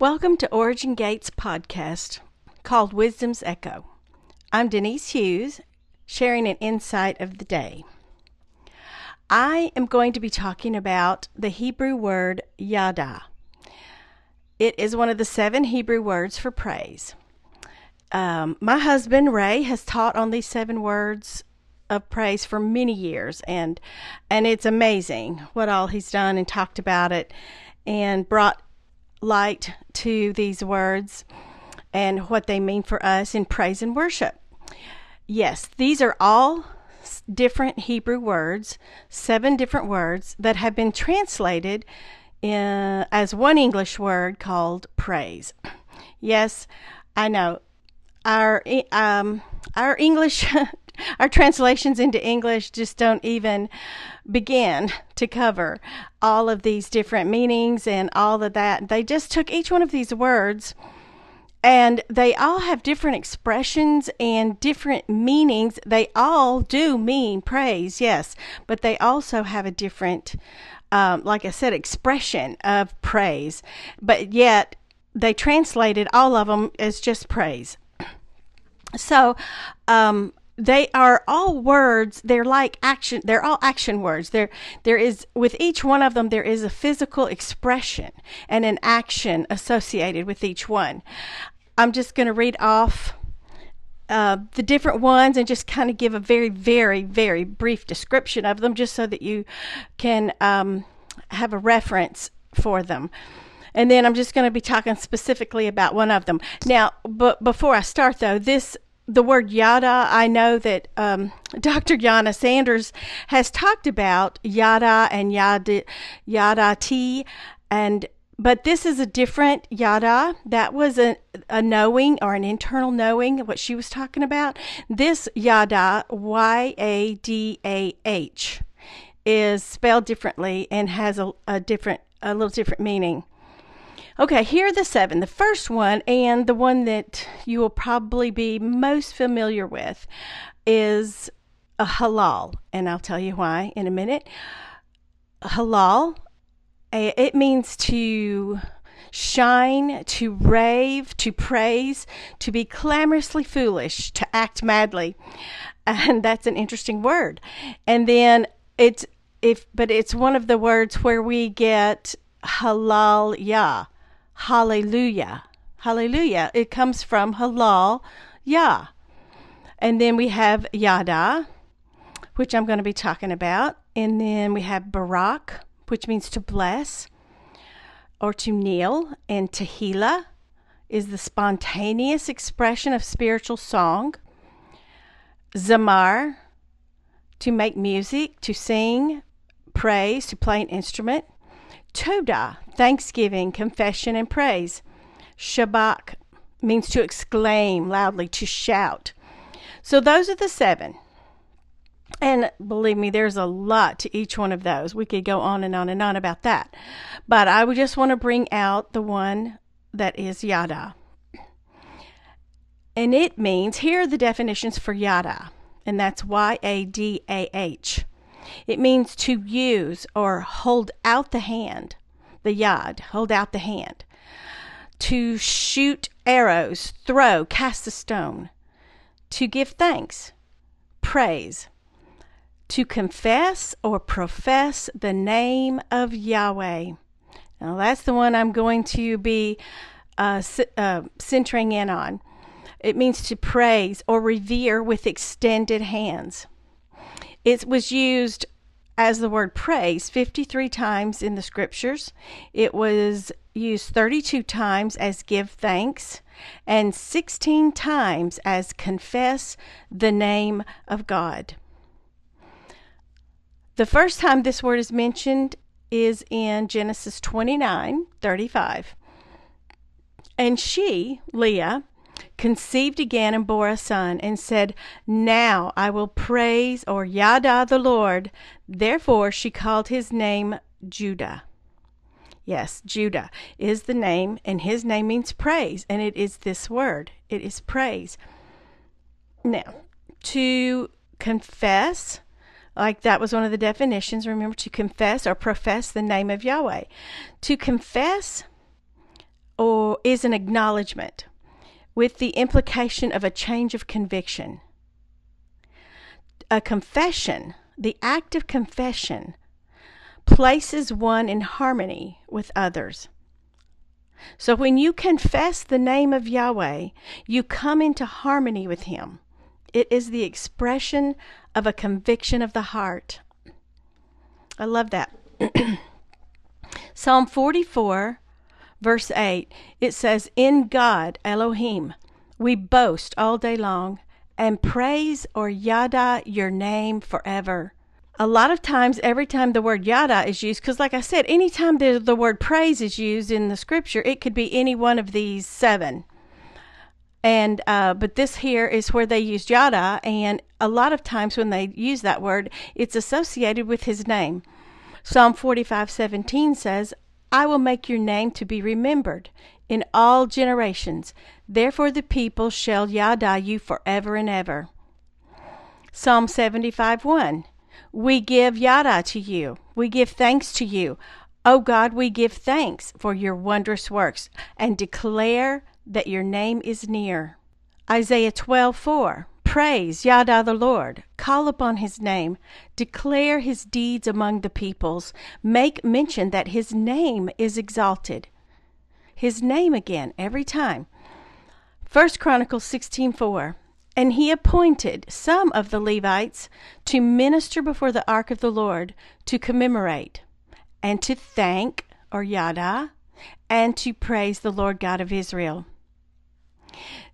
Welcome to Origin Gates podcast called Wisdom's Echo. I'm Denise Hughes, sharing an insight of the day. I am going to be talking about the Hebrew word yada. It is one of the seven Hebrew words for praise. Um, my husband Ray has taught on these seven words of praise for many years, and and it's amazing what all he's done and talked about it, and brought light to these words and what they mean for us in praise and worship. Yes, these are all different Hebrew words, seven different words that have been translated in, as one English word called praise. Yes, I know our um, our English our translations into English just don't even begin to cover all of these different meanings and all of that. They just took each one of these words and they all have different expressions and different meanings. They all do mean praise, yes, but they also have a different, um, like I said, expression of praise. But yet they translated all of them as just praise. So, um, they are all words. They're like action they're all action words. There there is with each one of them there is a physical expression and an action associated with each one. I'm just going to read off uh, the different ones and just kind of give a very very very brief description of them just so that you can um, have a reference for them. And then i'm just going to be talking specifically about one of them. Now but before i start though this the word yada, I know that um, Dr. Yana Sanders has talked about yada and yada, yada t, and but this is a different yada. That was a, a knowing or an internal knowing, what she was talking about. This yada, Y A D A H, is spelled differently and has a, a different, a little different meaning. Okay, here are the seven. The first one, and the one that you will probably be most familiar with, is a halal, and I'll tell you why in a minute. Halal, eh, it means to shine, to rave, to praise, to be clamorously foolish, to act madly. And that's an interesting word. And then it's if but it's one of the words where we get halal yah hallelujah. Hallelujah. It comes from halal, yah. And then we have yada, which I'm going to be talking about. And then we have barak, which means to bless or to kneel. And tehillah is the spontaneous expression of spiritual song. Zamar, to make music, to sing, praise, to play an instrument. Toda, thanksgiving, confession, and praise. Shabach means to exclaim loudly, to shout. So those are the seven. And believe me, there's a lot to each one of those. We could go on and on and on about that. But I would just want to bring out the one that is yada. And it means, here are the definitions for yada, and that's Y A D A H. It means to use or hold out the hand, the yad, hold out the hand. To shoot arrows, throw, cast a stone. To give thanks, praise. To confess or profess the name of Yahweh. Now, that's the one I'm going to be uh, uh, centering in on. It means to praise or revere with extended hands. It was used as the word praise 53 times in the scriptures. It was used 32 times as give thanks and 16 times as confess the name of God. The first time this word is mentioned is in Genesis 29 35. And she, Leah, conceived again and bore a son, and said, Now I will praise or Yada the Lord. Therefore she called his name Judah. Yes, Judah is the name, and his name means praise, and it is this word. It is praise. Now, to confess, like that was one of the definitions. Remember, to confess or profess the name of Yahweh. To confess or is an acknowledgement with the implication of a change of conviction. A confession, the act of confession, places one in harmony with others. So when you confess the name of Yahweh, you come into harmony with Him. It is the expression of a conviction of the heart. I love that. Psalm 44, verse 8, it says, In God, Elohim, we boast all day long and praise or yada your name forever. A lot of times, every time the word yada is used, because like I said, anytime the, the word praise is used in the scripture, it could be any one of these seven. And uh, but this here is where they use yada, and a lot of times when they use that word, it's associated with his name. Psalm 45:17 says, "I will make your name to be remembered in all generations. Therefore the people shall yada you forever and ever." Psalm 75 1. "We give yada to you. We give thanks to you. O God, we give thanks for your wondrous works and declare that your name is near." Isaiah 12:4, Praise Yada the Lord. Call upon his name. Declare his deeds among the peoples. Make mention that his name is exalted. His name again every time. First Chronicles 16:4. And he appointed some of the Levites to minister before the ark of the Lord, to commemorate, and to thank, or yada, and to praise the Lord God of Israel.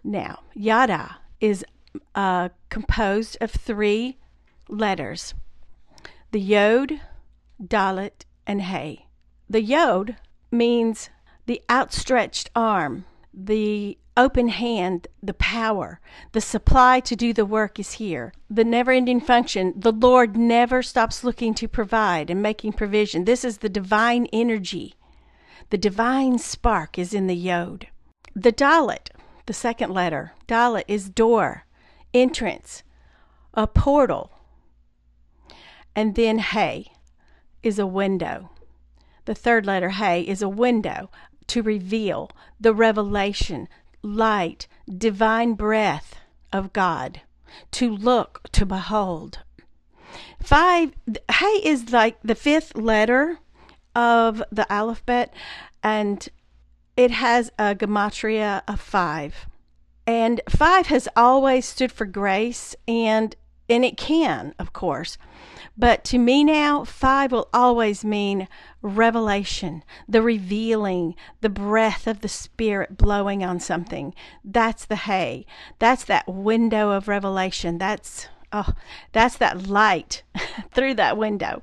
Now, yada is uh, composed of three letters the Yod, Dalet, and Hey. The Yod means the outstretched arm, the open hand, the power, the supply to do the work is here. The never ending function, the Lord never stops looking to provide and making provision. This is the divine energy. The divine spark is in the Yod. The Dalet, the second letter, Dalet is door entrance, a portal. And then Hey is a window. The third letter Hey is a window to reveal the revelation, light, divine breath of God, to look, to behold. Five, Hey is like the fifth letter of the alphabet, and it has a gematria of five. And five has always stood for grace, and and it can, of course. But to me now, five will always mean revelation, the revealing, the breath of the Spirit blowing on something. That's the Hey. That's that window of revelation. That's oh, that's that light through that window.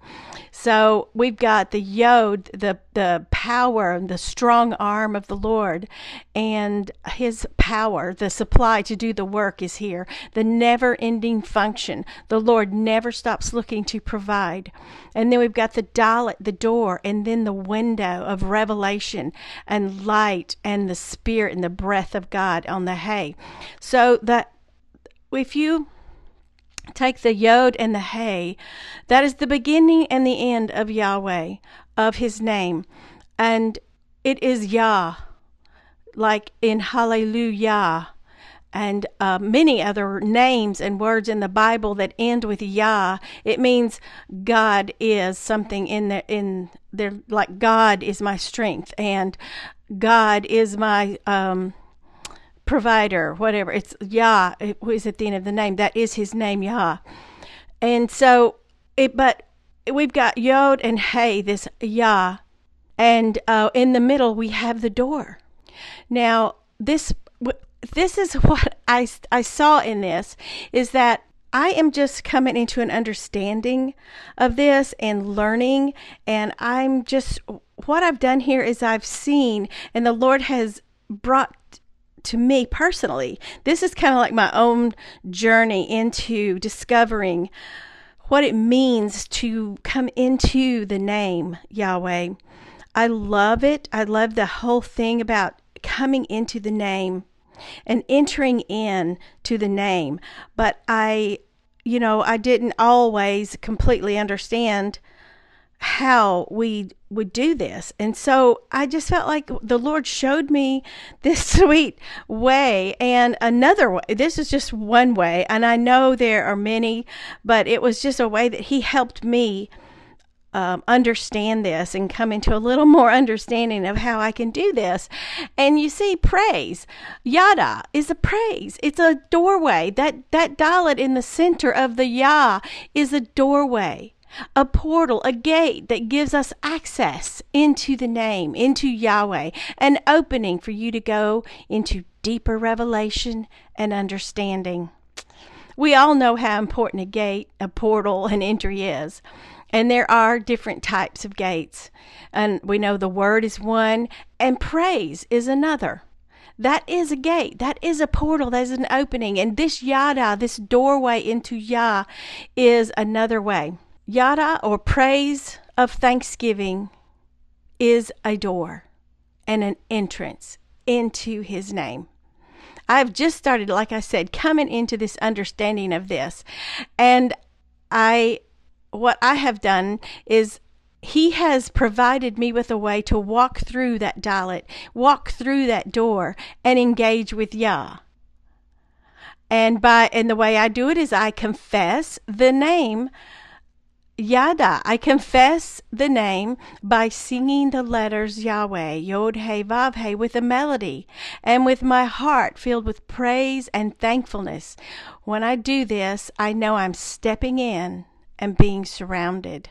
So we've got the yod, the the power, the strong arm of the Lord, and His power, the supply to do the work is here. The never-ending function. The Lord never stops looking to provide. And then we've got the dalet, the door, and then the window of revelation and light and the Spirit and the breath of God on the Hey. So that if you take the yod and the hay. That is the beginning and the end of Yahweh, of his name. And it is Yah, like in Hallelujah, and uh, many other names and words in the Bible that end with Yah. It means God is something in there, in there, like God is my strength, and God is my, um, provider, whatever. It's Yah who is at the end of the name. That is his name, Yah. And so, it, but we've got Yod and Hey, this Yah. And uh, in the middle, we have the door. Now, this this is what I, I saw in this is that I am just coming into an understanding of this and learning. And I'm just, what I've done here is I've seen, and the Lord has brought to me personally, this is kind of like my own journey into discovering what it means to come into the name Yahweh. I love it. I love the whole thing about coming into the name and entering in to the name. But I, you know, I didn't always completely understand how we would do this. And so I just felt like the Lord showed me this sweet way and another way. This is just one way, and I know there are many, but it was just a way that He helped me um, understand this and come into a little more understanding of how I can do this. And you see, praise, yada, is a praise. It's a doorway. That that dalet in the center of the yah is a doorway, a portal, a gate that gives us access into the name, into Yahweh, an opening for you to go into deeper revelation and understanding. We all know how important a gate, a portal, an entry is. And there are different types of gates. And we know the word is one, and praise is another. That is a gate. That is a portal. That is an opening. And this yada, this doorway into Yah, is another way. Yada, or praise of thanksgiving, is a door and an entrance into His name. I've just started, like I said, coming into this understanding of this. And I what I have done is he has provided me with a way to walk through that dalet, walk through that door, and engage with Yah. And by and the way I do it is I confess the name Yada. I confess the name by singing the letters Yahweh, Yod He Vav He, with a melody and with my heart filled with praise and thankfulness. When I do this, I know I'm stepping in and being surrounded.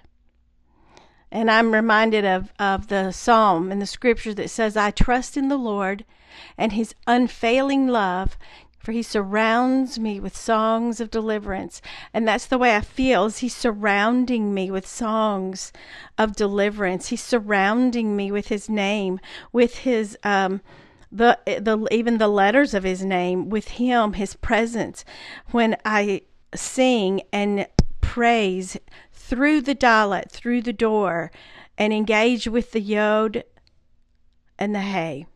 And I'm reminded of, of the psalm in the scripture that says, I trust in the Lord and his unfailing love, for he surrounds me with songs of deliverance. And that's the way I feel is he's surrounding me with songs of deliverance. He's surrounding me with his name, with his um the the even the letters of his name, with him, his presence. When I sing and praise through the dalet, through the door, and engage with the yod and the Hey.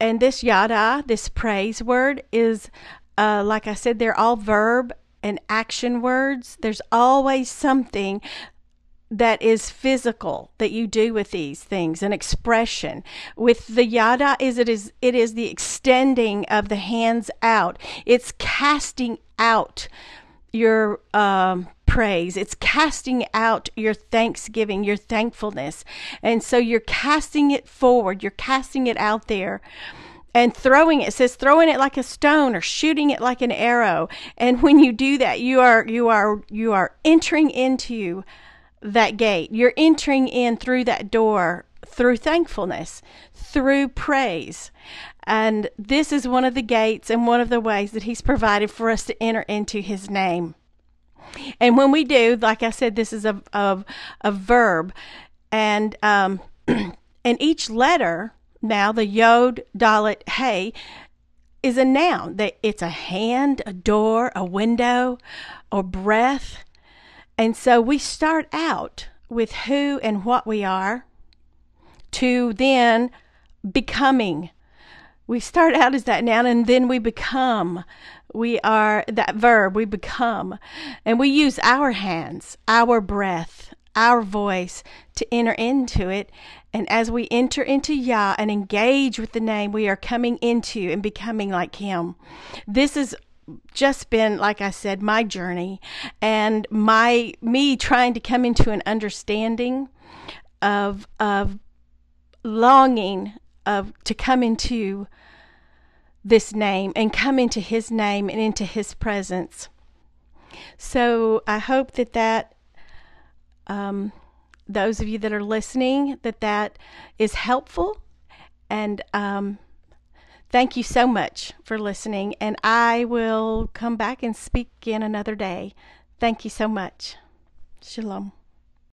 And this yada, this praise word, is uh, like I said, they're all verb and action words. There's always something that is physical that you do with these things an expression with the yada is it is it is the extending of the hands out it's casting out your um, praise. It's casting out your thanksgiving, your thankfulness. And so you're casting it forward, you're casting it out there and throwing it. it says throwing it like a stone or shooting it like an arrow. And when you do that, you are you are you are entering into that gate. You're entering in through that door through thankfulness, through praise. And this is one of the gates and one of the ways that He's provided for us to enter into His name. And when we do, like I said, this is a, a, a verb. And, um, and each letter, now the yod, dalet, hey, is a noun. That It's a hand, a door, a window, or breath. And so we start out with who and what we are to then becoming we start out as that noun and then we become. We are that verb, we become. And we use our hands, our breath, our voice to enter into it. And as we enter into Yah and engage with the name, we are coming into and becoming like Him. This has just been, like I said, my journey and my me trying to come into an understanding of of longing of to come into this name and come into his name and into his presence. So I hope that that um, those of you that are listening that that is helpful and um, thank you so much for listening and I will come back and speak again another day. Thank you so much. Shalom.